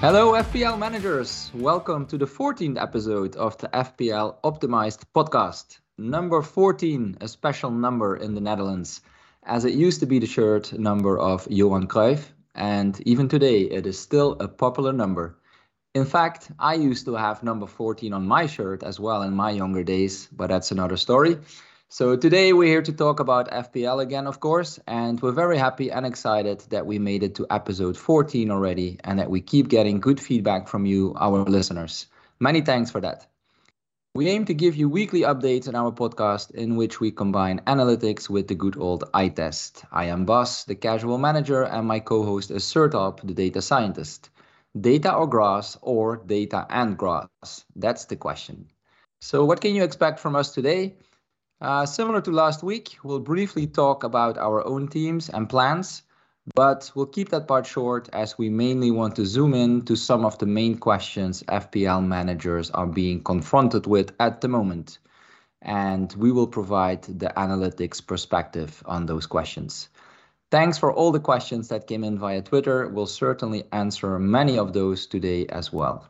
Hello, FPL managers. Welcome to the 14th episode of the FPL Optimized podcast. Number 14, a special number in the Netherlands, as it used to be the shirt number of Johan Cruyff, and even today it is still a popular number. In fact, I used to have number 14 on my shirt as well in my younger days, but that's another story. So today we're here to talk about FPL again, of course, and we're very happy and excited that we made it to episode 14 already and that we keep getting good feedback from you, our listeners. Many thanks for that. We aim to give you weekly updates in our podcast in which we combine analytics with the good old eye test. I am Bas, the casual manager, and my co-host is Sertalp, the data scientist. Data or grass or data and grass? That's the question. So what can you expect from us today? Uh, similar to last week, we'll briefly talk about our own teams and plans, but we'll keep that part short as we mainly want to zoom in to some of the main questions FPL managers are being confronted with at the moment. And we will provide the analytics perspective on those questions. Thanks for all the questions that came in via Twitter. We'll certainly answer many of those today as well.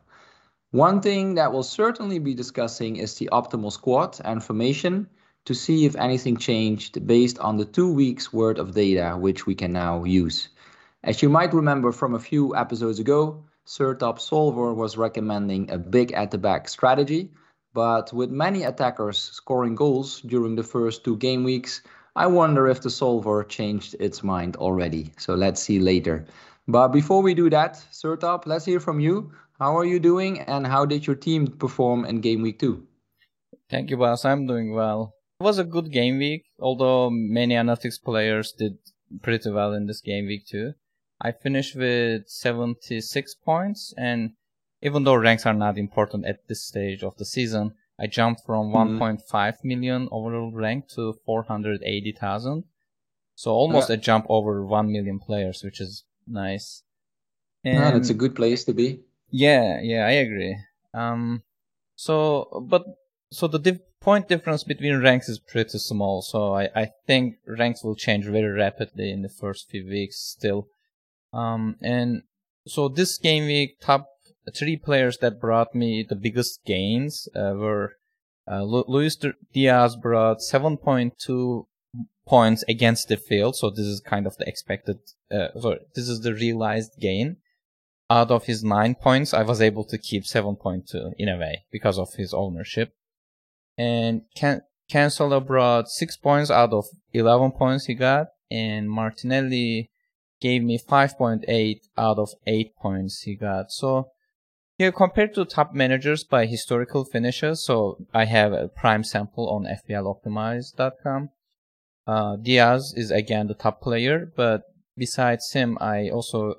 One thing that we'll certainly be discussing is the optimal squad and formation to see if anything changed based on the two weeks worth of data which we can now use. As you might remember from a few episodes ago, Sertalp Solver was recommending a big at the back strategy, but with many attackers scoring goals during the first two game weeks, I wonder if the Solver changed its mind already. So let's see later. But before we do that, Sertalp, let's hear from you. How are you doing and how did your team perform in game week two? Thank you, boss. I'm doing well. It was a good game week, although many analytics players did pretty well in this game week too. I finished with 76 points, and even though ranks are not important at this stage of the season, I jumped from mm-hmm. 1.5 million overall rank to 480,000. So almost a jump over 1 million players, which is nice. And yeah, that's a good place to be. Yeah, yeah, I agree. Um, so, but so the div- point difference between ranks is pretty small, so I, I think ranks will change very rapidly in the first few weeks still. Um, and so this game week, top three players that brought me the biggest gains uh, were uh, Luis Diaz brought 7.2 points against the field, so this is kind of the expected, uh, sorry, this is the realized gain. Out of his 9 points, I was able to keep 7.2 in a way because of his ownership and Can- brought six points out of 11 points he got, and Martinelli gave me 5.8 out of 8 points he got. So, here compared to top managers by historical finishes, so I have a prime sample on FPLOptimize.com. Uh, Diaz is again the top player, but besides him, I also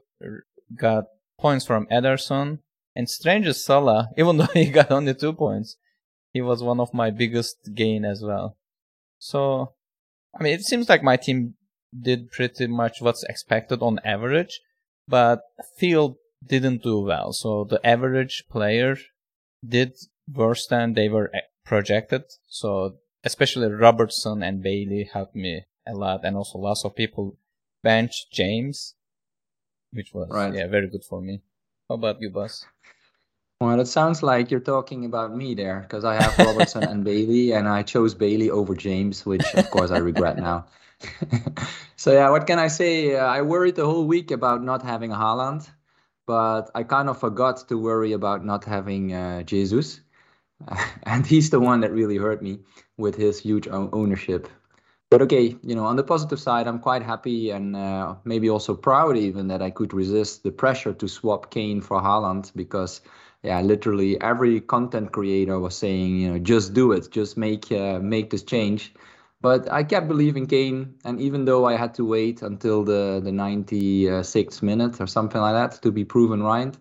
got points from Ederson and strangest Salah, even though he got only two points he was one of my biggest gain as well. So, I mean, it seems like my team did pretty much what's expected on average, but field didn't do well. So the average player did worse than they were projected. So especially Robertson and Bailey helped me a lot, and also lots of people bench James, which was right. yeah very good for me. How about you, Bas? Well, it sounds like you're talking about me there because I have Robertson and Bailey, and I chose Bailey over James, which of course I regret now. so yeah, what can I say? Uh, I worried the whole week about not having Haaland, but I kind of forgot to worry about not having uh, Jesus, and he's the one that really hurt me with his huge ownership. But okay, you know, on the positive side, I'm quite happy and uh, maybe also proud even that I could resist the pressure to swap Kane for Haaland because yeah, literally every content creator was saying, you know, just do it, just make uh, make this change. But I kept believing Kane, and even though I had to wait until the the 96th minute or something like that to be proven right,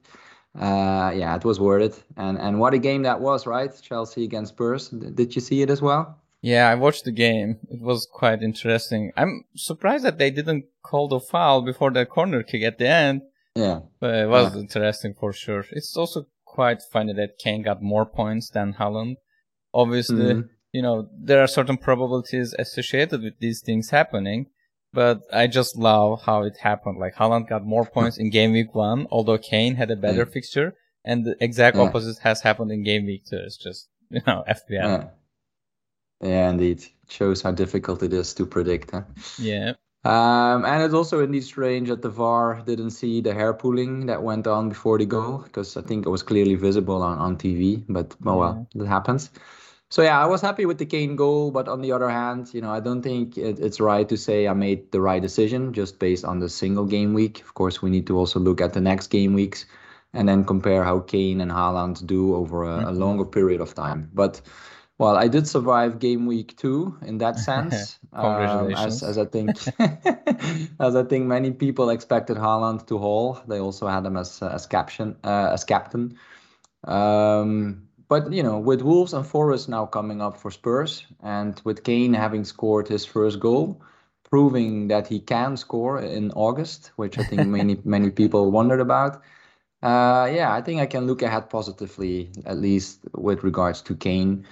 uh, yeah, it was worth it. And and what a game that was, right? Chelsea against Spurs. Did you see it as well? Yeah, I watched the game. It was quite interesting. I'm surprised that they didn't call the foul before the corner kick at the end. Yeah, but it was yeah. interesting for sure. It's also quite funny that Kane got more points than Haaland. Obviously, mm-hmm. you know, there are certain probabilities associated with these things happening, But I just love how it happened. Like Haaland got more points in game week one, although Kane had a better Mm. fixture, and the exact Yeah. opposite has happened in game week two. It's just you know FPL. Yeah. Yeah, indeed. It shows how difficult it is to predict. Huh? Yeah. Um, and it's also indeed strange that the VAR didn't see the hair pulling that went on before the goal, because I think it was clearly visible on, on TV. But oh well, that happens. So yeah, I was happy with the Kane goal, but on the other hand, you know, I don't think it, it's right to say I made the right decision just based on the single game week. Of course, we need to also look at the next game weeks and then compare how Kane and Haaland do over a, a longer period of time. But well, I did survive game week two in that sense. um, Congratulations. as, as I think, as I think many people expected Haaland to haul. They also had him as as captain, uh, as captain. Um, but you know, with Wolves and Forest now coming up for Spurs, and with Kane having scored his first goal, proving that he can score in August, which I think many many people wondered about. Uh, yeah, I think I can look ahead positively, at least with regards to Kane.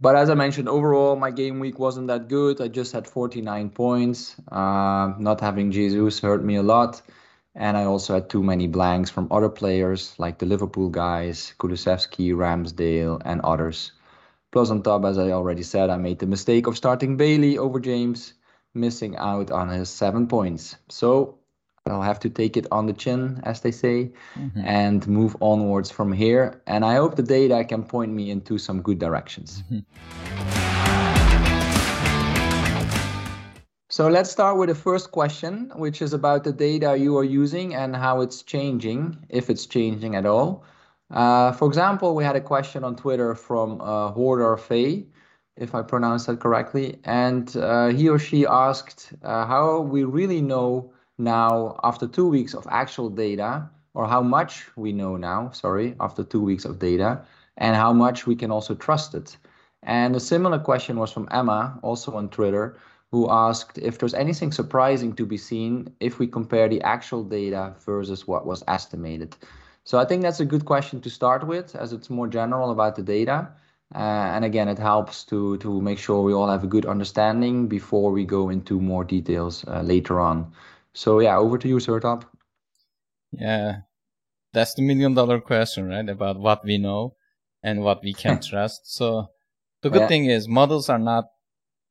But as I mentioned, overall, my game week wasn't that good. I just had 49 points. Uh, not having Jesus hurt me a lot. And I also had too many blanks from other players like the Liverpool guys, Kulusevski, Ramsdale, and others. Plus, on top, as I already said, I made the mistake of starting Bailey over James, missing out on his seven points. So I'll have to take it on the chin, as they say, Mhm. and move onwards from here. And I hope the data can point me into some good directions. So let's start with the first question, which is about the data you are using and how it's changing, if it's changing at all. Uh, for example, we had a question on Twitter from uh, Hoarder Faye, if I pronounced that correctly, and uh, he or she asked uh, how we really know now after two weeks of actual data, or how much we know now, sorry, after two weeks of data, and how much we can also trust it. And a similar question was from Emma, also on Twitter, who asked if there's anything surprising to be seen if we compare the actual data versus what was estimated. So I think that's a good question to start with, as it's more general about the data. Uh, and again, it helps to to make sure we all have a good understanding before we go into more details uh, later on. So yeah, over to you, Sertalp. Yeah. That's the million dollar question, right? About what we know and what we can trust. So the good Yeah. thing is models are not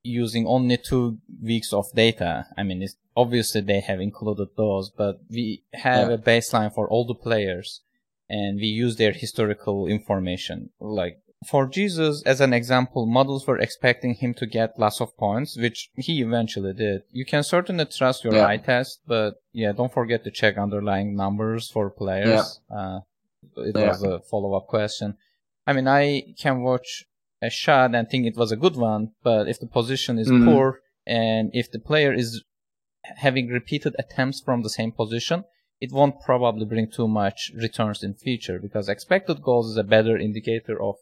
using only two weeks of data. I mean, it's, obviously they have included those, but we have Yeah. a baseline for all the players and we use their historical information. Like for Jesus, as an example, models were expecting him to get lots of points, which he eventually did. You can certainly trust your Yeah. eye test, but yeah, don't forget to check underlying numbers for players. Uh, it Yeah. was a follow up question. I mean, I can watch a shot and think it was a good one, but if the position is Mhm. poor and if the player is having repeated attempts from the same position, it won't probably bring too much returns in future because expected goals is a better indicator of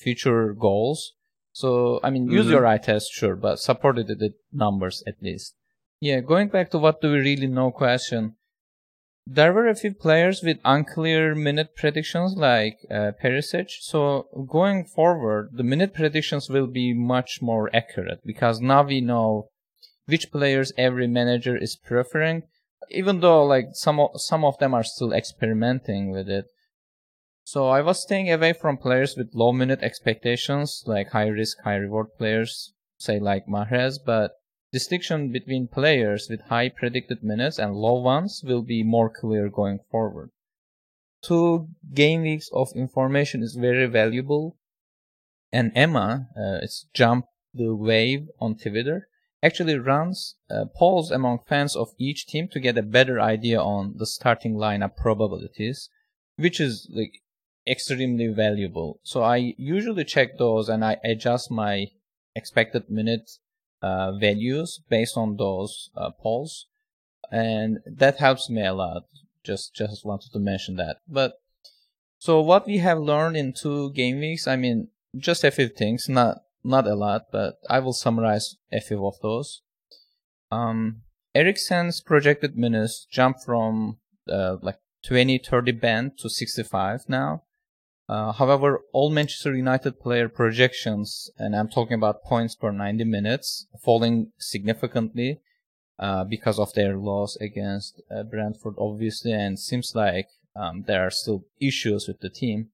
future goals. So, I mean, use Mhm. your eye test, sure, but supported with the numbers at least. Yeah, going back to what do we really know question. There were a few players with unclear minute predictions like uh, Perisic. So going forward, the minute predictions will be much more accurate because now we know which players every manager is preferring. Even though like some of, some of them are still experimenting with it. So I was staying away from players with low minute expectations, like high risk, high reward players, say like Mahrez, but distinction between players with high predicted minutes and low ones will be more clear going forward. Two game weeks of information is very valuable. And Emma, uh, it's Jump the Wave on Twitter, actually runs uh, polls among fans of each team to get a better idea on the starting lineup probabilities, which is like extremely valuable. So I usually check those and I adjust my expected minute uh, values based on those uh, polls, and that helps me a lot. Just just wanted to mention that. But so what we have learned in two game weeks, I mean, just a few things, not not a lot, but I will summarize a few of those. Um, Eriksen's projected minutes jumped from uh, like 20, 30 band to 65 now. Uh, however, all Manchester United player projections, and I'm talking about points per 90 minutes, falling significantly. uh, because of their loss against uh, Brentford, obviously, and seems like um, there are still issues with the team.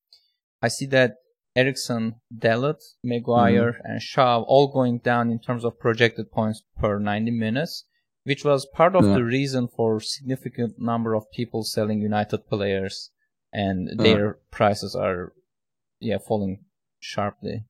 I see that Eriksen, Dalot, Maguire, mm-hmm. and Shaw all going down in terms of projected points per 90 minutes, which was part of yeah. the reason for significant number of people selling United players, and yeah. their prices are, yeah, falling sharply.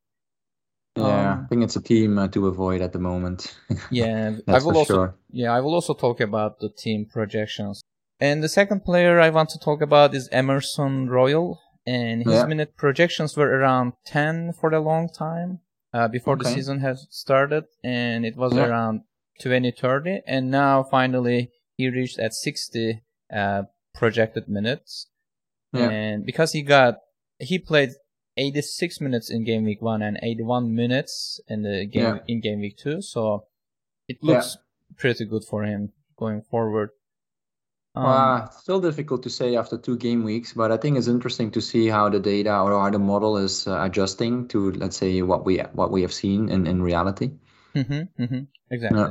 Yeah, um, I think it's a team uh, to avoid at the moment. yeah, I will also. Sure. Yeah, I will also talk about the team projections. And the second player I want to talk about is Emerson Royal, and his yeah. minute projections were around 10 for a long time uh, before okay. the season has started, and it was yeah. around 20 30, and now finally he reached at 60 uh, projected minutes. Yeah. And because he got he played 86 minutes in game week 1 and 81 minutes in the game in game week 2, so it looks pretty good for him going forward. Um, uh, still difficult to say after two game weeks, but I think it's interesting to see how the data or how the model is uh, adjusting to, let's say, what we what we have seen in in reality. Mm-hmm, mm-hmm, exactly. Yeah.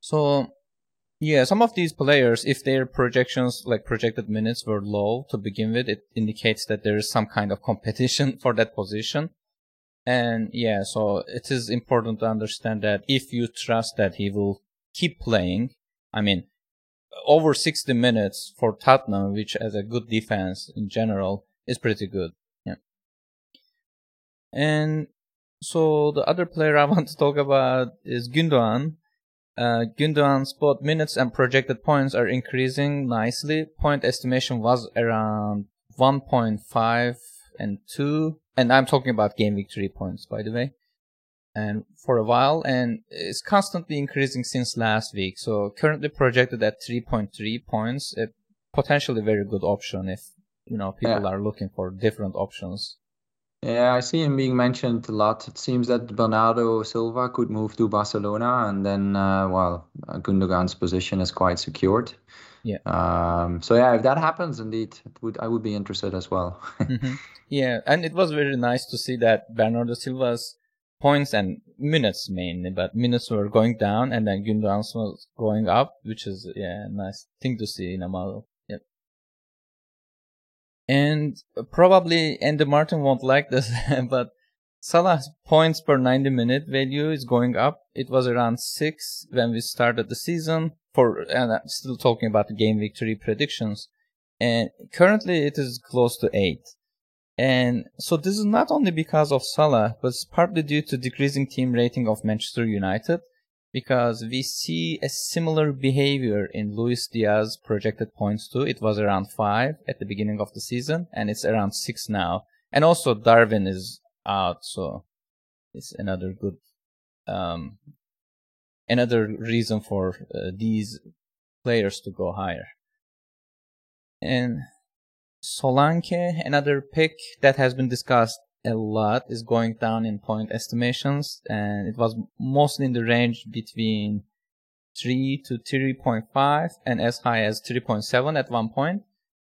So, yeah, some of these players, if their projections, like projected minutes, were low to begin with, it indicates that there is some kind of competition for that position. And yeah, so it is important to understand that if you trust that he will keep playing, I mean, over 60 minutes for Tottenham, which has a good defense in general, is pretty good. Yeah. And so the other player I want to talk about is Gundogan. Uh, Gundogan's both minutes and projected points are increasing nicely. Point estimation was around 1.5 and 2. And I'm talking about game week 3 points, by the way and for a while and it's constantly increasing since last week. So currently projected at 3.3 points, a potentially very good option if you know people yeah. are looking for different options. Yeah, I see him being mentioned a lot. It seems that Bernardo Silva could move to Barcelona, and then, uh, well, Gundogan's position is quite secured. Yeah. Um. So yeah, if that happens, indeed, would I would be interested as well. mm-hmm. Yeah, and it was very nice to see that Bernardo Silva's points and minutes mainly, but minutes were going down and then Gundogan's was going up, which is yeah, a nice thing to see in a model. And probably Andy Martin won't like this, but Salah's points per 90 minute value is going up. It was around six when we started the season for, and I'm still talking about the game victory predictions. And currently it is close to eight. And so this is not only because of Salah, but it's partly due to decreasing team rating of Manchester United, because we see a similar behavior in Luis Diaz projected points too. It was around five at the beginning of the season, and it's around six now. And also Darwin is out, so it's another good, um, another reason for uh, these players to go higher. And Solanke, another pick that has been discussed a lot, is going down in point estimations, and it was mostly in the range between 3 to 3.5 and as high as 3.7 at one point.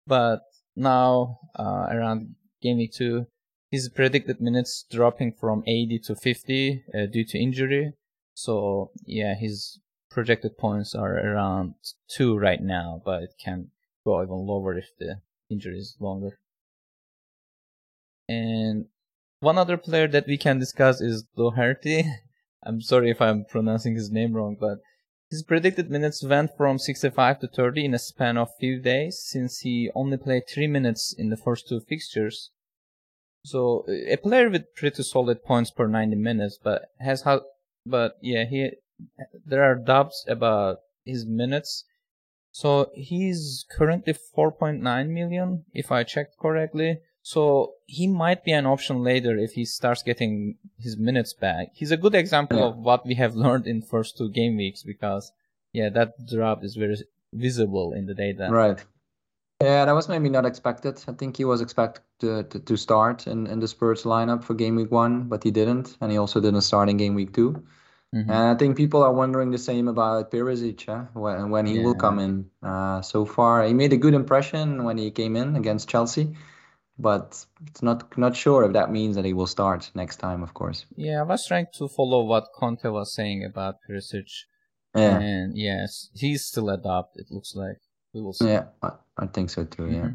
But now, uh, around game week 2, his predicted minutes dropping from 80 to 50 uh, due to injury. So, yeah, his projected points are around 2 right now, but it can go even lower if the injury is longer. And one other player that we can discuss is Doherty. I'm sorry if I'm pronouncing his name wrong, but his predicted minutes went from 65 to 30 in a span of few days since he only played 3 minutes in the first two fixtures. So a player with pretty solid points per 90 minutes, but has how, but yeah, he there are doubts about his minutes so he's currently 4.9 million, if I checked correctly. So he might be an option later if he starts getting his minutes back. He's a good example yeah. of what we have learned in first two game weeks because, yeah, that drop is very visible in the data. Right. Yeah, that was maybe not expected. I think he was expected to, to, to start in, in the Spurs lineup for game week one, but he didn't. And he also didn't start in game week two. Mm-hmm. And I think people are wondering the same about Perisic, huh? when, when he yeah. will come in. Uh, so far, he made a good impression when he came in against Chelsea, but it's not not sure if that means that he will start next time, of course. Yeah, I was trying to follow what Conte was saying about Perisic. Yeah. And yes, he's still adopted. It looks like we will see. Yeah, I, I think so too. Yeah. Mm-hmm.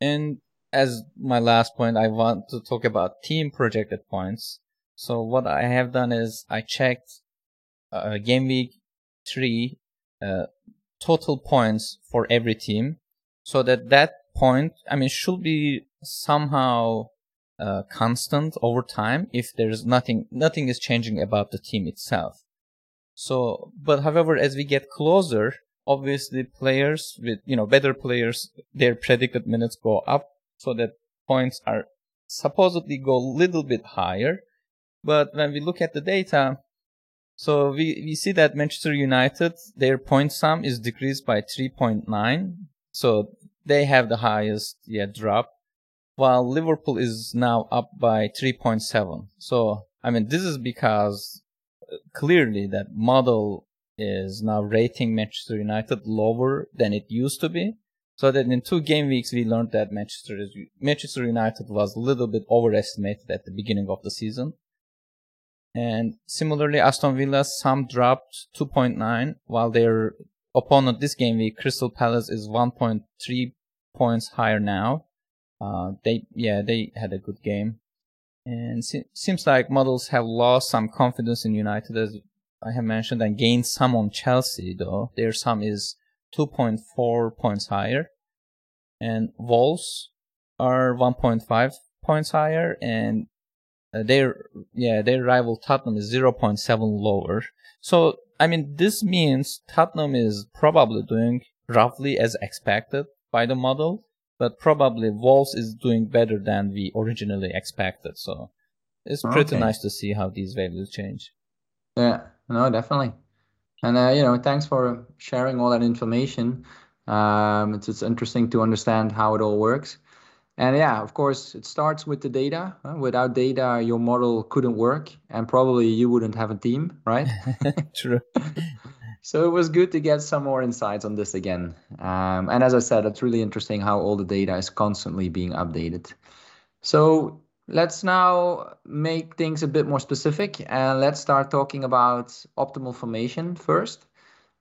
And as my last point, I want to talk about team projected points. So what I have done is I checked uh, game week three uh, total points for every team, so that that point, I mean, should be somehow uh, constant over time if there's nothing nothing is changing about the team itself. So, but however, as we get closer, obviously players with you know better players, their predicted minutes go up, so that points are supposedly go a little bit higher. But when we look at the data, so we, we see that Manchester United, their point sum is decreased by 3.9. So they have the highest yeah, drop, while Liverpool is now up by 3.7. So, I mean, this is because uh, clearly that model is now rating Manchester United lower than it used to be. So that in two game weeks, we learned that Manchester, Manchester United was a little bit overestimated at the beginning of the season. And similarly, Aston Villa's sum dropped 2.9, while their opponent this game week, Crystal Palace, is 1.3 points higher now. Uh, they, yeah, they had a good game. And se- seems like models have lost some confidence in United, as I have mentioned, and gained some on Chelsea, though. Their sum is 2.4 points higher. And Wolves are 1.5 points higher, and uh, their yeah their rival Tottenham is 0.7 lower. So I mean this means Tottenham is probably doing roughly as expected by the model, but probably Wolves is doing better than we originally expected. So it's pretty okay. nice to see how these values change. Yeah, no, definitely. And uh, you know, thanks for sharing all that information. Um, it's it's interesting to understand how it all works. And yeah, of course, it starts with the data. Without data, your model couldn't work, and probably you wouldn't have a team, right? True. so it was good to get some more insights on this again. Um, and as I said, it's really interesting how all the data is constantly being updated. So let's now make things a bit more specific, and let's start talking about optimal formation first.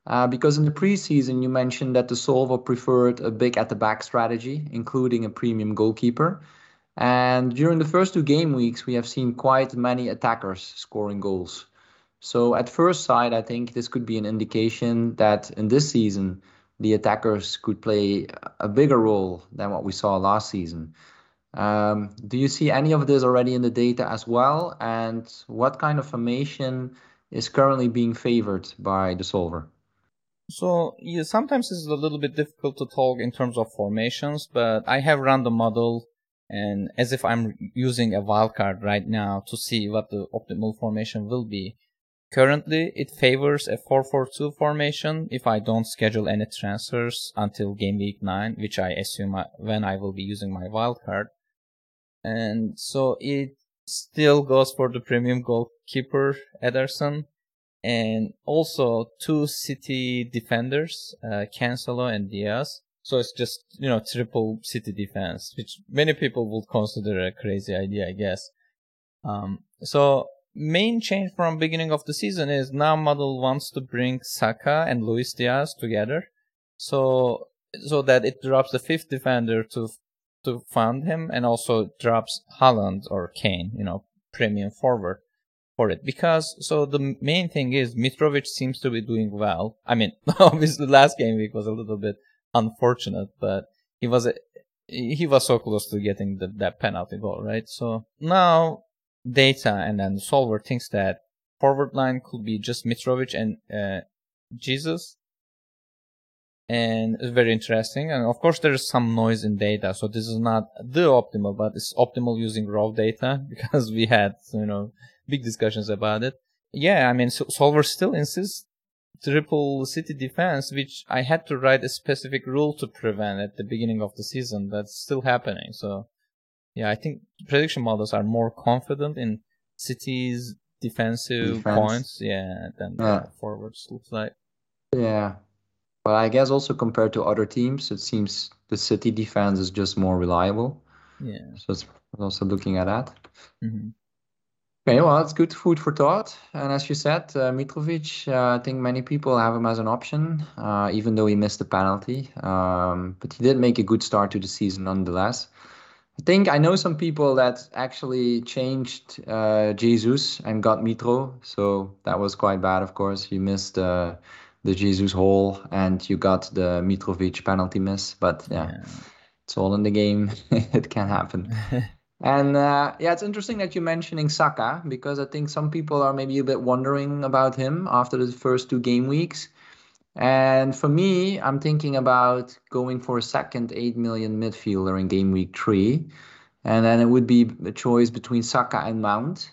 Uh, because in the preseason, you mentioned that the Solver preferred a big at the back strategy, including a premium goalkeeper. And during the first two game weeks, we have seen quite many attackers scoring goals. So at first sight, I think this could be an indication that in this season, the attackers could play a bigger role than what we saw last season. Um, do you see any of this already in the data as well? And what kind of formation is currently being favored by the solver? So yeah, sometimes it's a little bit difficult to talk in terms of formations, but I have run the model and as if I'm using a wildcard right now to see what the optimal formation will be. Currently, it favors a 4-4-2 formation if I don't schedule any transfers until game week 9, which I assume when I will be using my wildcard. And so it still goes for the premium goalkeeper Ederson and also two City defenders, uh, Cancelo and Diaz. So it's just, you know, triple City defense, which many people would consider a crazy idea, I guess. Um, so main change from beginning of the season is now model wants to bring Saka and Luis Diaz together. So, so that it drops the fifth defender to, to fund him and also drops Haaland or Kane, you know, premium forward for it because so the main thing is Mitrovic seems to be doing well. I mean, obviously last game week was a little bit unfortunate, but he was a, he was so close to getting the, that penalty goal, right? So now data and then the solver thinks that forward line could be just Mitrovic and uh, Jesus. And it's very interesting. And of course, there is some noise in data. So this is not the optimal, but it's optimal using raw data because we had, you know, big discussions about it. Yeah, I mean, so Solver still insists triple city defense, which I had to write a specific rule to prevent at the beginning of the season. That's still happening. So, yeah, I think prediction models are more confident in City's defensive Defense. points, yeah, than yeah. forwards looks like. Yeah. but I guess also compared to other teams, it seems the city defense is just more reliable. Yeah. So it's also looking at that. Mm-hmm. Okay, well, it's good food for thought. And as you said, uh, Mitrovic, uh, I think many people have him as an option, uh, even though he missed the penalty. Um, but he did make a good start to the season nonetheless. I think I know some people that actually changed uh, Jesus and got Mitro. So that was quite bad, of course. You missed uh, the Jesus hole and you got the Mitrovic penalty miss. But yeah, yeah. it's all in the game. it can happen. And uh, yeah, it's interesting that you're mentioning Saka because I think some people are maybe a bit wondering about him after the first two game weeks. And for me, I'm thinking about going for a second 8 million midfielder in game week three. And then it would be a choice between Saka and Mount.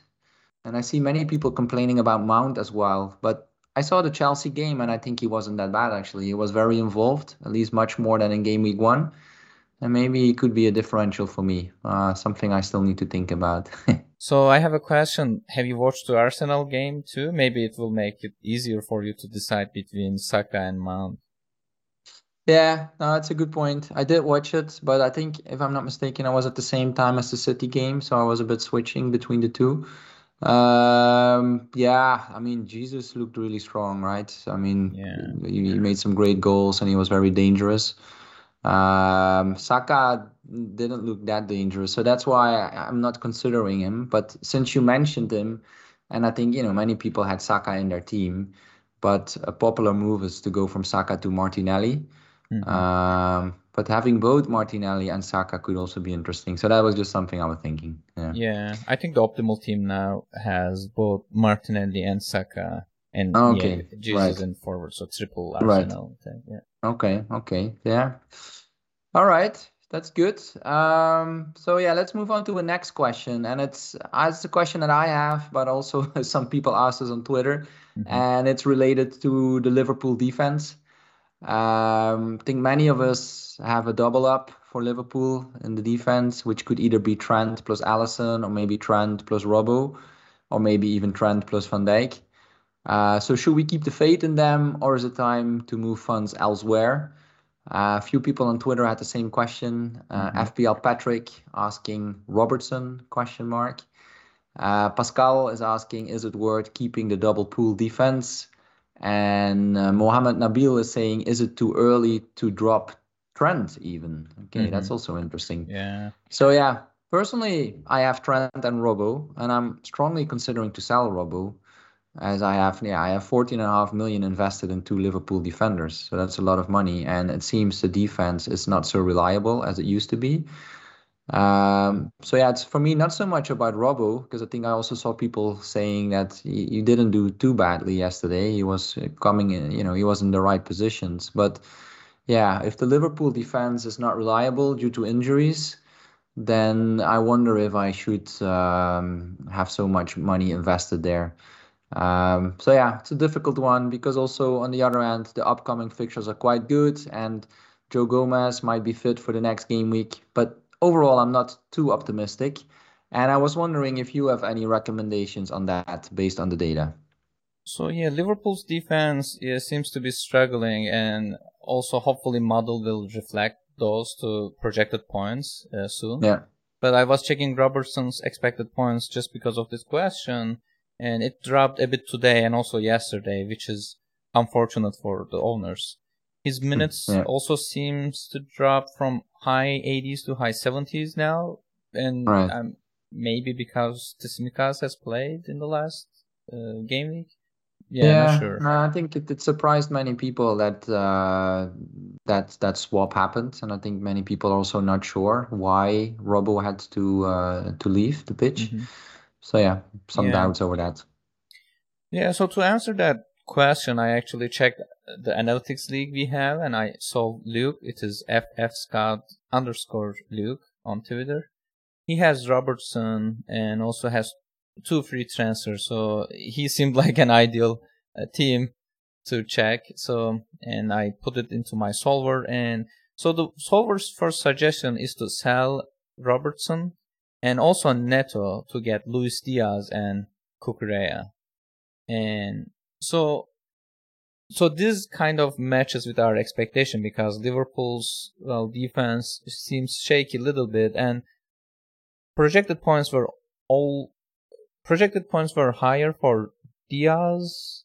And I see many people complaining about Mount as well. But I saw the Chelsea game and I think he wasn't that bad actually. He was very involved, at least much more than in game week one and maybe it could be a differential for me. Uh, something I still need to think about. so I have a question. Have you watched the Arsenal game too? Maybe it will make it easier for you to decide between Saka and Mount. Yeah, no, that's a good point. I did watch it, but I think if I'm not mistaken, I was at the same time as the City game, so I was a bit switching between the two. Um, yeah, I mean, Jesus looked really strong, right? I mean, yeah. he, he made some great goals and he was very dangerous. Um, Saka didn't look that dangerous, so that's why I, am not considering him. But since you mentioned him, and I think you know many people had Saka in their team, but a popular move is to go from Saka to Martinelli. Mm-hmm. Um, but having both Martinelli and Saka could also be interesting. So that was just something I was thinking. Yeah. Yeah, I think the optimal team now has both Martinelli and Saka, and okay, yeah, Jesus right. and forward, so triple Arsenal. Right. Yeah. Okay, okay, yeah. All right, that's good. Um, so yeah, let's move on to the next question, and it's uh, it's a question that I have, but also some people asked us on Twitter, mm-hmm. and it's related to the Liverpool defense. Um, I think many of us have a double up for Liverpool in the defense, which could either be Trent plus Alisson, or maybe Trent plus Robbo, or maybe even Trent plus Van Dijk. Uh, so should we keep the faith in them, or is it time to move funds elsewhere? Uh, a few people on Twitter had the same question. Uh, mm-hmm. FPL Patrick asking Robertson question mark. Uh, Pascal is asking, is it worth keeping the double pool defense? And uh, Mohammed Nabil is saying, is it too early to drop Trent even? Okay, mm-hmm. that's also interesting. Yeah. So yeah, personally, I have Trent and Robo, and I'm strongly considering to sell Robbo as I have yeah I have 14 and a half million invested in two Liverpool defenders. So that's a lot of money. And it seems the defense is not so reliable as it used to be. Um, so yeah it's for me not so much about Robbo because I think I also saw people saying that he, he didn't do too badly yesterday. He was coming in you know he was in the right positions. But yeah if the Liverpool defense is not reliable due to injuries then I wonder if I should um, have so much money invested there um, so yeah, it's a difficult one because also on the other end, the upcoming fixtures are quite good, and Joe Gomez might be fit for the next game week. But overall, I'm not too optimistic. And I was wondering if you have any recommendations on that based on the data. So yeah, Liverpool's defense yeah, seems to be struggling, and also hopefully model will reflect those to projected points uh, soon. Yeah. But I was checking Robertson's expected points just because of this question and it dropped a bit today and also yesterday, which is unfortunate for the owners. His hmm, minutes yeah. also seems to drop from high 80s to high 70s now, and right. um, maybe because Tsimikas has played in the last uh, game week. Yeah, yeah sure. I think it, it, surprised many people that uh, that that swap happened, and I think many people are also not sure why Robo had to uh, to leave the pitch. Mm-hmm. So yeah, some yeah. doubts over that. Yeah, so to answer that question, I actually checked the analytics league we have, and I saw Luke. It is FF Scout underscore Luke on Twitter. He has Robertson and also has two free transfers, so he seemed like an ideal uh, team to check. So, and I put it into my solver, and so the solver's first suggestion is to sell Robertson and also Neto to get Luis Diaz and Cucurella. And so, so this kind of matches with our expectation because Liverpool's well defense seems shaky a little bit and projected points were all projected points were higher for Diaz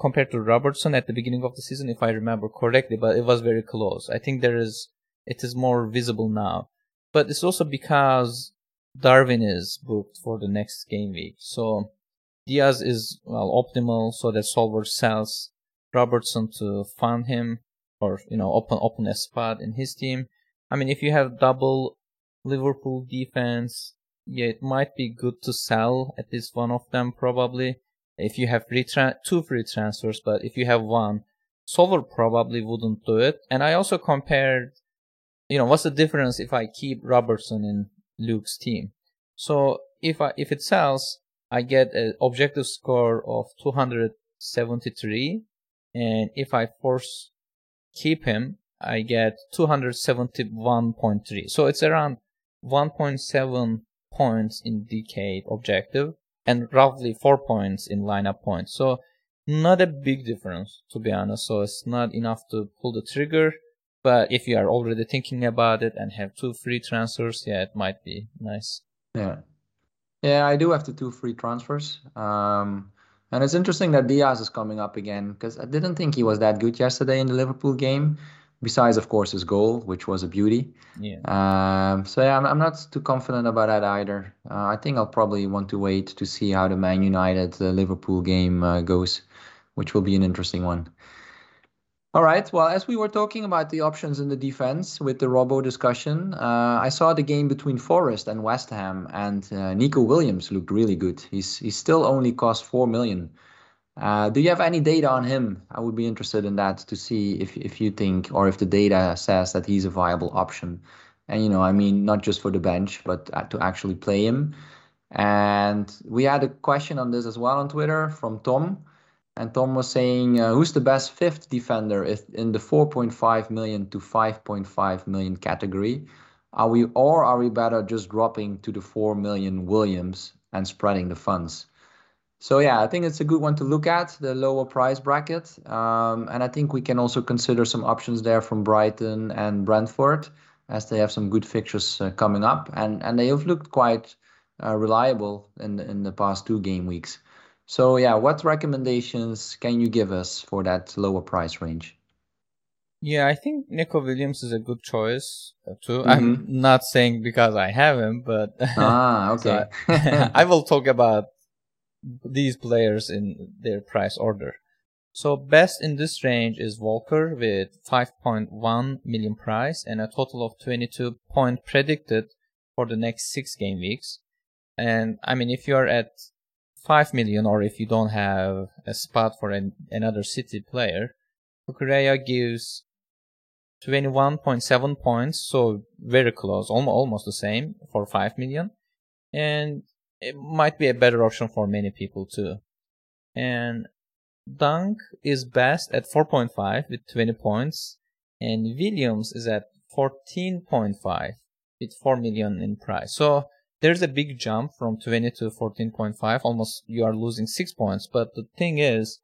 compared to Robertson at the beginning of the season, if I remember correctly, but it was very close. I think there is it is more visible now. But it's also because Darwin is booked for the next game week. So Diaz is well optimal so that Solver sells Robertson to fund him or you know open open a spot in his team. I mean if you have double Liverpool defense, yeah, it might be good to sell at least one of them probably. If you have free tra- two free transfers, but if you have one, Solver probably wouldn't do it. And I also compared, you know, what's the difference if I keep Robertson in Luke's team? So if I if it sells, I get an objective score of 273, and if I force keep him, I get 271.3. So it's around 1.7 points in decade objective and roughly 4 points in lineup points. So not a big difference to be honest. So it's not enough to pull the trigger. But if you are already thinking about it and have two free transfers, yeah, it might be nice. Yeah. Yeah, I do have the two free transfers. Um, and it's interesting that Diaz is coming up again because I didn't think he was that good yesterday in the Liverpool game besides of course his goal, which was a beauty. Yeah. Um, so yeah, I'm, I'm not too confident about that either. Uh, I think I'll probably want to wait to see how the Man United uh, Liverpool game uh, goes, which will be an interesting one. All right. Well, as we were talking about the options in the defense with the Robo discussion, uh, I saw the game between Forest and West Ham, and uh, Neco Williams looked really good. He's he's still only cost four million. Uh, do you have any data on him? I would be interested in that to see if if you think or if the data says that he's a viable option. And you know, I mean, not just for the bench, but uh, to actually play him. And we had a question on this as well on Twitter from Tom. And Tom was saying, uh, who's the best fifth defender if in the 4.5 million to 5.5 million category? Are we or are we better just dropping to the 4 million Williams and spreading the funds? So yeah, I think it's a good one to look at the lower price bracket, um, and I think we can also consider some options there from Brighton and Brentford, as they have some good fixtures uh, coming up, and and they have looked quite uh, reliable in in the past two game weeks. So yeah, what recommendations can you give us for that lower price range? Yeah, I think Neco Williams is a good choice uh, too. Mm-hmm. I'm not saying because I have him, but ah, okay. I, I will talk about these players in their price order. So best in this range is Walker with 5.1 million price and a total of 22 point predicted for the next six game weeks. And I mean, if you're at 5 million or if you don't have a spot for an, another city player, Cucurella gives 21.7 points, so very close, almost the same for 5 million. And it might be a better option for many people too. And Dunk is best at 4.5 with 20 points, and Williams is at 14.5 with 4 million in price. So there's a big jump from 20 to 14.5. Almost you are losing 6 points. But the thing is,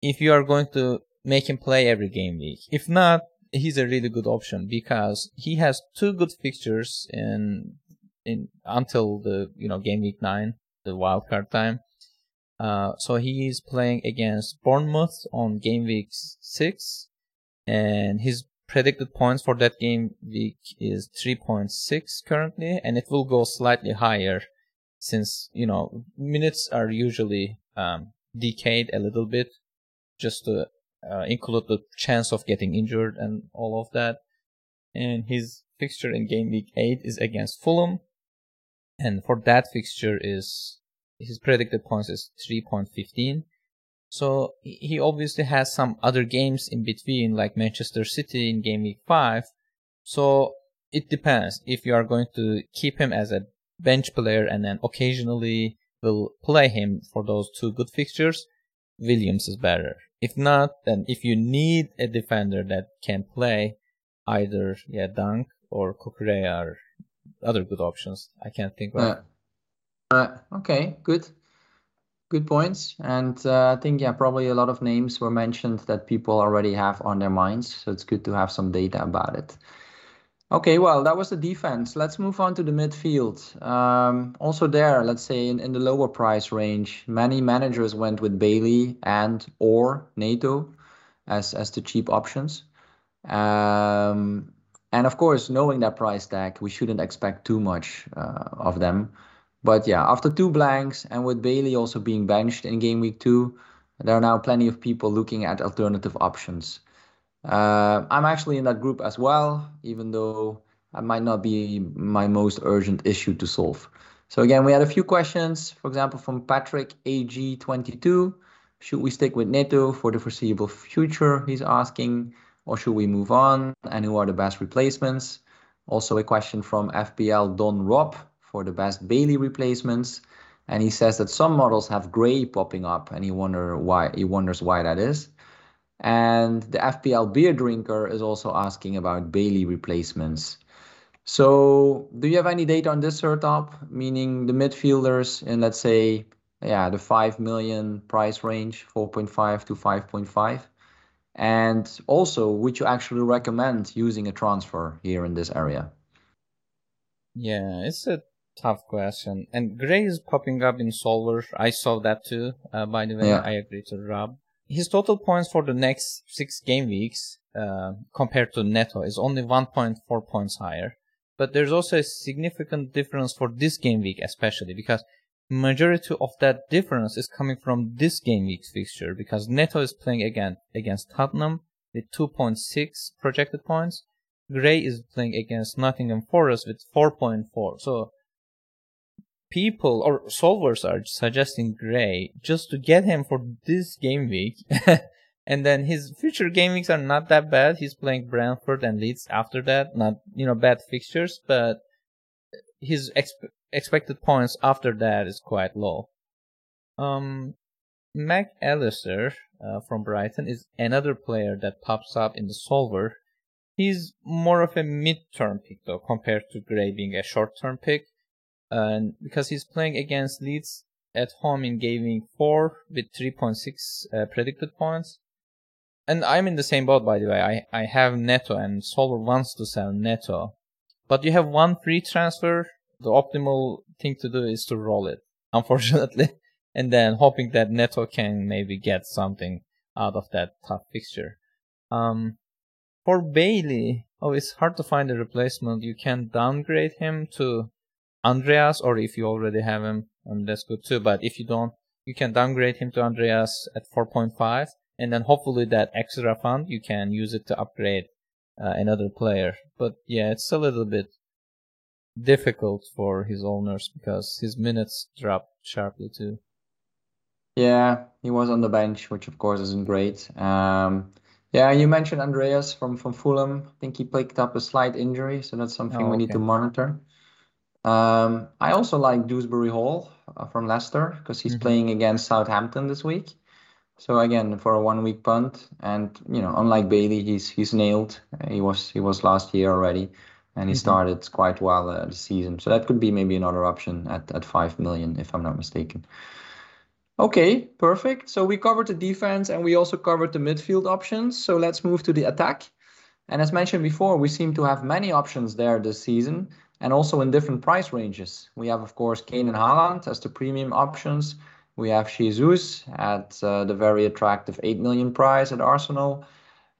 if you are going to make him play every game week, if not, he's a really good option because he has two good fixtures in in until the you know game week nine, the wild card time. Uh, so he is playing against Bournemouth on game week six, and his predicted points for that game week is 3.6 currently, and it will go slightly higher since you know minutes are usually um, decayed a little bit just to uh, include the chance of getting injured and all of that. And his fixture in game week 8 is against Fulham, and for that fixture is his predicted points is 3.15 so he obviously has some other games in between like manchester city in game week 5 so it depends if you are going to keep him as a bench player and then occasionally will play him for those two good fixtures williams is better if not then if you need a defender that can play either yeah dunk or Cucurella are other good options. I can't think of. Uh, okay, good, good points. And uh, I think yeah, probably a lot of names were mentioned that people already have on their minds. So it's good to have some data about it. Okay, well, that was the defense. Let's move on to the midfield. Um, also there, let's say in, in the lower price range, many managers went with Bailey and or Neto as as the cheap options. Um, and of course, knowing that price tag, we shouldn't expect too much uh, of them. But yeah, after two blanks and with Bailey also being benched in game week two, there are now plenty of people looking at alternative options. Uh, I'm actually in that group as well, even though I might not be my most urgent issue to solve. So again, we had a few questions, for example, from Patrick AG22. Should we stick with Neto for the foreseeable future? He's asking, or should we move on? And who are the best replacements? Also a question from FPL Don Rob for the best Bailey replacements. And he says that some models have gray popping up, and he wonder why he wonders why that is. And the FPL beer drinker is also asking about Bailey replacements. So, do you have any data on this Sertalp? Meaning the midfielders in, let's say, yeah, the 5 million price range, 4.5 to 5.5? And also, would you actually recommend using a transfer here in this area? Yeah, it's a tough question. And Gray is popping up in Solver. I saw that too, uh, by the way. Yeah. I agree to Rob his total points for the next six game weeks uh, compared to Neto is only 1.4 points higher. But there's also a significant difference for this game week, especially because majority of that difference is coming from this game week's fixture because Neto is playing again against Tottenham with 2.6 projected points. Gray is playing against Nottingham Forest with 4.4. So people or solvers are suggesting Gray just to get him for this game week. and then his future game weeks are not that bad. He's playing Brentford and Leeds after that. Not, you know, bad fixtures, but his exp- expected points after that is quite low. Um, Mac Allister uh, from Brighton is another player that pops up in the solver. He's more of a mid-term pick though, compared to Gray being a short-term pick and because he's playing against Leeds at home in gaming 4 with 3.6 uh, predicted points. And I'm in the same boat, by the way. I, I have Neto, and Solver wants to sell Neto. But you have one free transfer. The optimal thing to do is to roll it, unfortunately. and then hoping that Neto can maybe get something out of that tough fixture. Um, for Bailey, oh, it's hard to find a replacement. You can downgrade him to Andreas, or if you already have him, um, that's good too. But if you don't, you can downgrade him to Andreas at 4.5, and then hopefully that extra fund you can use it to upgrade uh, another player. But yeah, it's a little bit difficult for his owners because his minutes dropped sharply too. Yeah, he was on the bench, which of course isn't great. Um, yeah, you mentioned Andreas from from Fulham. I think he picked up a slight injury, so that's something oh, we need to monitor. Um, I also like Dewsbury Hall uh, from Leicester because he's mm-hmm. playing against Southampton this week. So again, for a one week punt, and you know, unlike Bailey, he's he's nailed. He was he was last year already, and he mm-hmm. started quite well uh, the season. So that could be maybe another option at at five million, if I'm not mistaken. Okay, perfect. So we covered the defense and we also covered the midfield options. So let's move to the attack. And as mentioned before, we seem to have many options there this season and also in different price ranges. We have, of course, Kane and Haaland as the premium options. We have Jesus at uh, the very attractive 8 million price at Arsenal.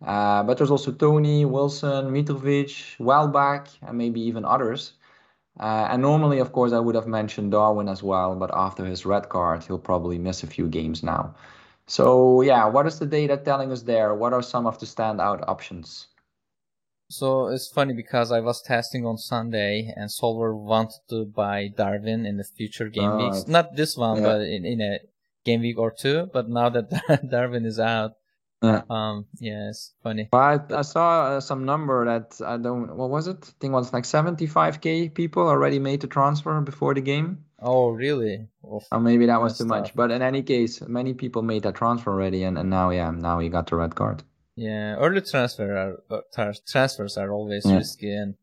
Uh, but there's also Toney, Wilson, Mitrovic, Welbeck, and maybe even others. Uh, and normally, of course, I would have mentioned Darwin as well, but after his red card, he'll probably miss a few games now. So, yeah, what is the data telling us there? What are some of the standout options? So it's funny because I was testing on Sunday and Solver wanted to buy Darwin in the future game oh, weeks. Not this one, yeah. but in, in a game week or two. But now that Darwin is out, yeah. um, yeah, it's funny. But I saw uh, some number that I don't. What was it? I think it was like 75k people already made the transfer before the game. Oh, really? Oof, or maybe that was too tough. much. But in any case, many people made that transfer already, and, and now, yeah, now he got the red card. Yeah, early transfer are, uh, transfers are always yeah. risky, and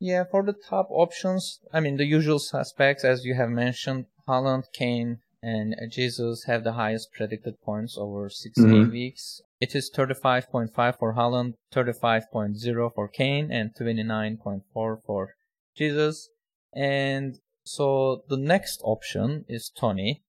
yeah, for the top options, I mean the usual suspects as you have mentioned: Haaland, Kane, and Jesus have the highest predicted points over 6 mm-hmm. weeks. It is 35.5 for Haaland, 35.0 for Kane, and 29.4 for Jesus. And so the next option is Toney.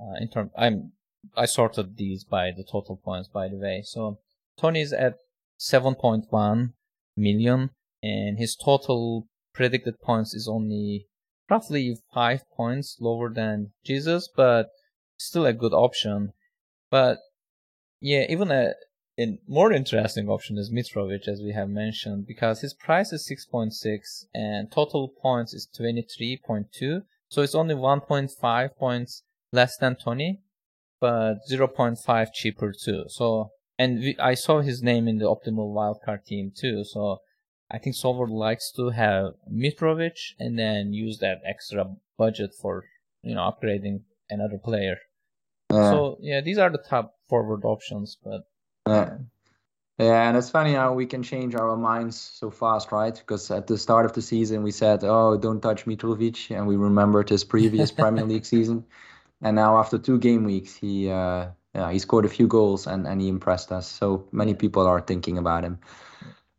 Uh, in term, I'm I sorted these by the total points, by the way. So Toney is at 7.1 million, and his total predicted points is only roughly five points lower than Jesus, but still a good option. But yeah, even a, a more interesting option is Mitrovic, as we have mentioned, because his price is 6.6 and total points is 23.2. So it's only 1.5 points less than Toney, but 0.5 cheaper too. So, and we, I saw his name in the optimal wildcard team too. So I think Solver likes to have Mitrovic and then use that extra budget for you know upgrading another player. Uh, so yeah, these are the top forward options, but uh, yeah, and it's funny how we can change our minds so fast, right? Because at the start of the season we said, "Oh, don't touch Mitrovic," and we remembered his previous Premier League season, and now after two game weeks, he uh, yeah he scored a few goals and and he impressed us. So many people are thinking about him.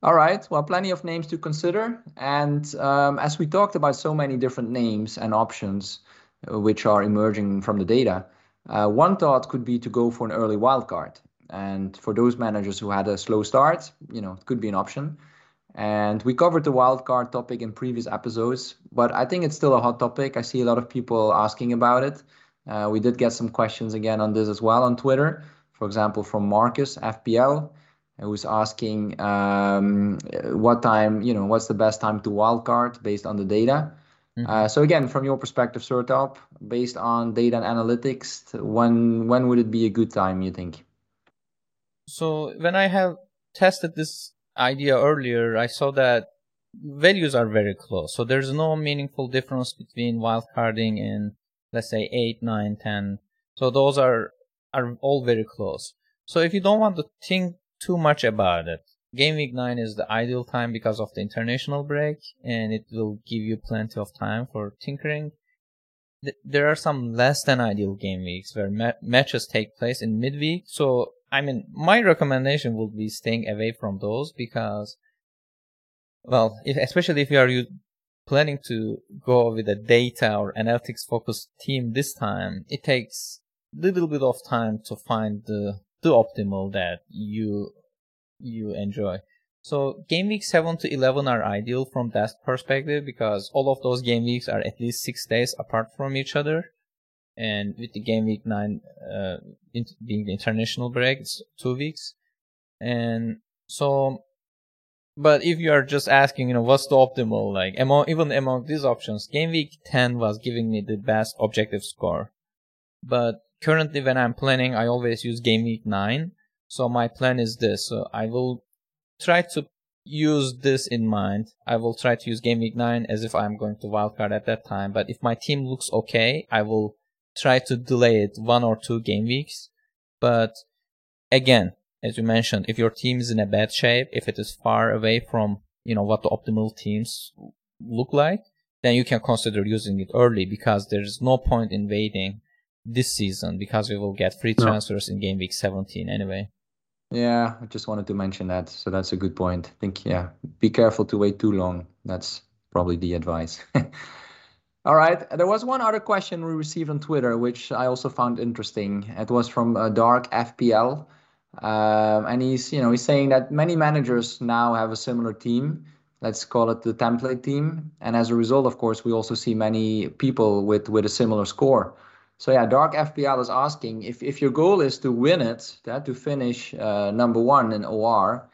All right. Well, plenty of names to consider. And um, as we talked about so many different names and options uh, which are emerging from the data, uh, one thought could be to go for an early wildcard. And for those managers who had a slow start, you know, it could be an option. And we covered the wildcard topic in previous episodes, but I think it's still a hot topic. I see a lot of people asking about it. Uh, we did get some questions again on this as well on Twitter. For example, from Marcus FPL who's asking um, what time, you know, what's the best time to wildcard based on the data. Mm-hmm. Uh, so again, from your perspective, Sertalp, based on data and analytics, when when would it be a good time? You think? So when I have tested this idea earlier, I saw that values are very close. So there's no meaningful difference between wildcarding and let's say eight, nine, ten. So those are are all very close. So if you don't want to think too much about it. Game week 9 is the ideal time because of the international break and it will give you plenty of time for tinkering. there are some less than ideal game weeks where ma- matches take place in midweek. So, I mean, my recommendation would be staying away from those because, well, if, especially if you are planning to go with a data or analytics focused team this time, it takes a little bit of time to find the the optimal that you you enjoy. So game week 7 to 11 are ideal from that perspective because all of those game weeks are at least 6 days apart from each other. And with the game week 9 uh, being the international break, it's 2 weeks. And so, but if you are just asking, you know, what's the optimal, like among, even among these options, game week 10 was giving me the best objective score. But currently when I'm planning, I always use game week 9. So my plan is this. So I will try to use this in mind. I will try to use game week 9 as if I'm going to wildcard at that time. But if my team looks okay, I will try to delay it one or two game weeks. But again, as you mentioned, if your team is in a bad shape, if it is far away from, you know, what the optimal teams look like, then you can consider using it early because there's no point in waiting this season because we will get free transfers no. in game week 17 anyway. Yeah, I just wanted to mention that. So that's a good point. I think, yeah, be careful to wait too long. That's probably the advice. All right. There was one other question we received on Twitter, which I also found interesting. It was from uh, Dark FPL. Um, and he's, you know, he's saying that many managers now have a similar team. Let's call it the template team. And as a result, of course, we also see many people with with a similar score. So yeah, Dark FPL is asking if, if your goal is to win it, to finish uh, number one in OR,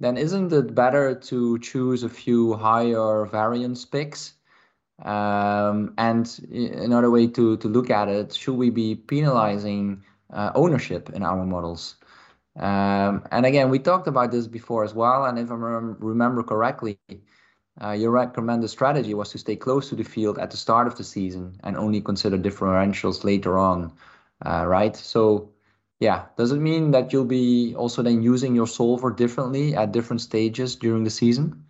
then isn't it better to choose a few higher variance picks? Um, and another way to, to look at it, should we be penalizing uh, ownership in our models? Um, and again, we talked about this before as well. And if I remember correctly, uh, your recommended strategy was to stay close to the field at the start of the season and only consider differentials later on, uh, right? So, yeah, does it mean that you'll be also then using your solver differently at different stages during the season?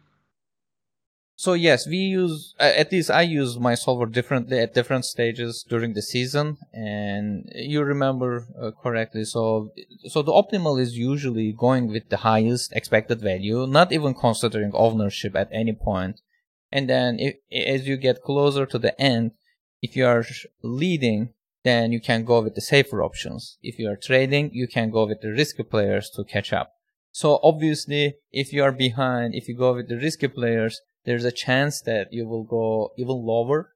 So yes, we use at least I use my solver differently at different stages during the season, and you remember uh, correctly. So so the optimal is usually going with the highest expected value, not even considering ownership at any point. And then if, as you get closer to the end, if you are leading, then you can go with the safer options. If you are trading, you can go with the risky players to catch up. So obviously, if you are behind, if you go with the risky players, there's a chance that you will go even lower.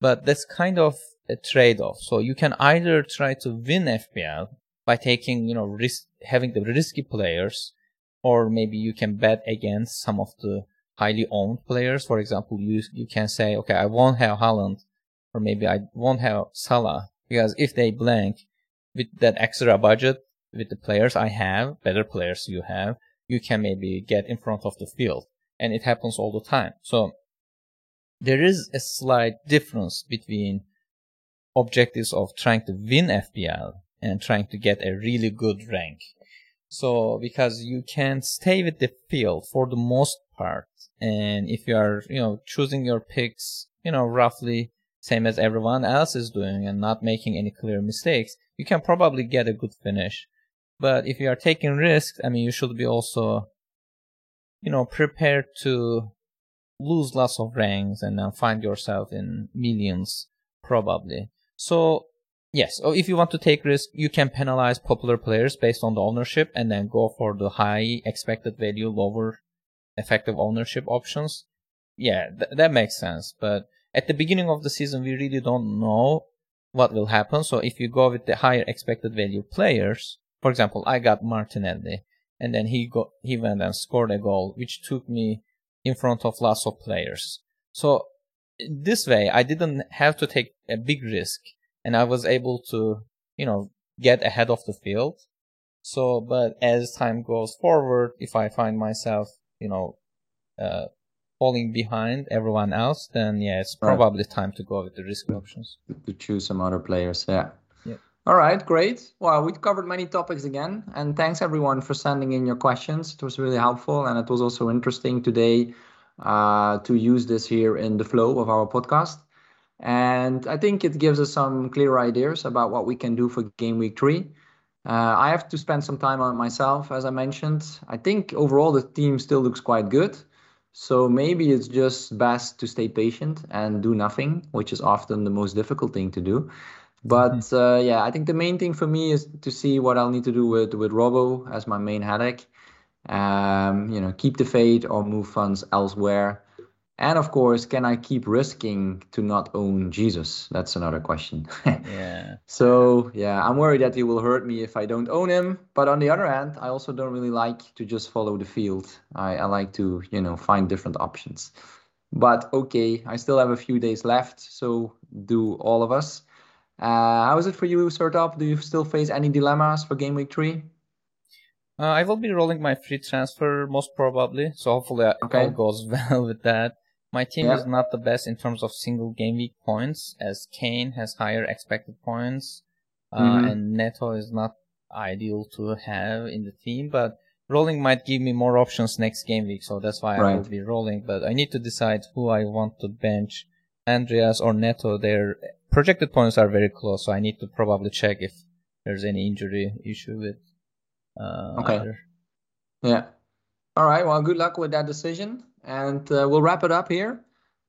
But that's kind of a trade-off. So you can either try to win FPL by taking, you know, risk, having the risky players, or maybe you can bet against some of the highly owned players. For example, you, you can say, okay, I won't have Haaland, or maybe I won't have Salah, because if they blank with that extra budget, with the players I have, better players you have, you can maybe get in front of the field and it happens all the time. So there is a slight difference between objectives of trying to win FPL and trying to get a really good rank. So because you can stay with the field for the most part, and if you are, you know, choosing your picks, you know, roughly same as everyone else is doing and not making any clear mistakes, you can probably get a good finish. But if you are taking risks, I mean, you should be also you know, prepare to lose lots of ranks and then find yourself in millions, probably. So, yes, oh, if you want to take risk, you can penalize popular players based on the ownership and then go for the high expected value, lower effective ownership options. Yeah, th- that makes sense. But at the beginning of the season, we really don't know what will happen. So if you go with the higher expected value players, for example, I got Martinelli and then he got he went and scored a goal, which took me in front of lots of players. So this way, I didn't have to take a big risk, and I was able to, you know, get ahead of the field. So, but as time goes forward, if I find myself, you know, uh, falling behind everyone else, then yeah, it's probably right. time to go with the risk options. To choose some other players, yeah. All right, great. Well, we've covered many topics again, and thanks everyone for sending in your questions. It was really helpful, and it was also interesting today uh, to use this here in the flow of our podcast. And I think it gives us some clear ideas about what we can do for game week three. Uh, I have to spend some time on myself, as I mentioned. I think overall the team still looks quite good. So maybe it's just best to stay patient and do nothing, which is often the most difficult thing to do. But mm-hmm. uh, yeah, I think the main thing for me is to see what I'll need to do with with Robo as my main headache. Um, you know, keep the fade or move funds elsewhere. And of course, can I keep risking to not own Jesus? That's another question. yeah. So yeah, I'm worried that he will hurt me if I don't own him. But on the other hand, I also don't really like to just follow the field. I, I like to, you know, find different options. But okay, I still have a few days left, so do all of us. Uh, how is it for you, Sertalp? Do you still face any dilemmas for game week three? Uh, I will be rolling my free transfer most probably, so hopefully okay. all goes well with that. My team yeah. is not the best in terms of single game week points, as Kane has higher expected points, uh, mm-hmm. and Neto is not ideal to have in the team. But rolling might give me more options next game week, so that's why right. I will be rolling. But I need to decide who I want to bench, Andreas or Neto. They're projected points are very close, so I need to probably check if there's any injury issue with. Uh, okay. Either. Yeah. All right. Well, good luck with that decision, and uh, we'll wrap it up here.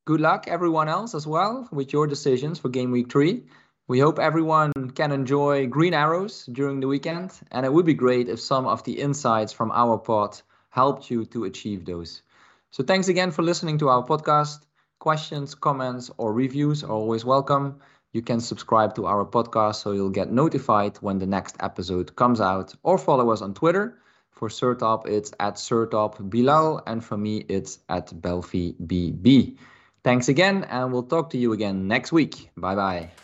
Good luck, everyone else, as well, with your decisions for game week three. We hope everyone can enjoy green arrows during the weekend, and it would be great if some of the insights from our pod helped you to achieve those. So, thanks again for listening to our podcast. Questions, comments, or reviews are always welcome you can subscribe to our podcast so you'll get notified when the next episode comes out or follow us on Twitter. For Sertalp, it's at Sertalp Bilal, and for me, it's at Belfi BB. Thanks again, and we'll talk to you again next week. Bye bye.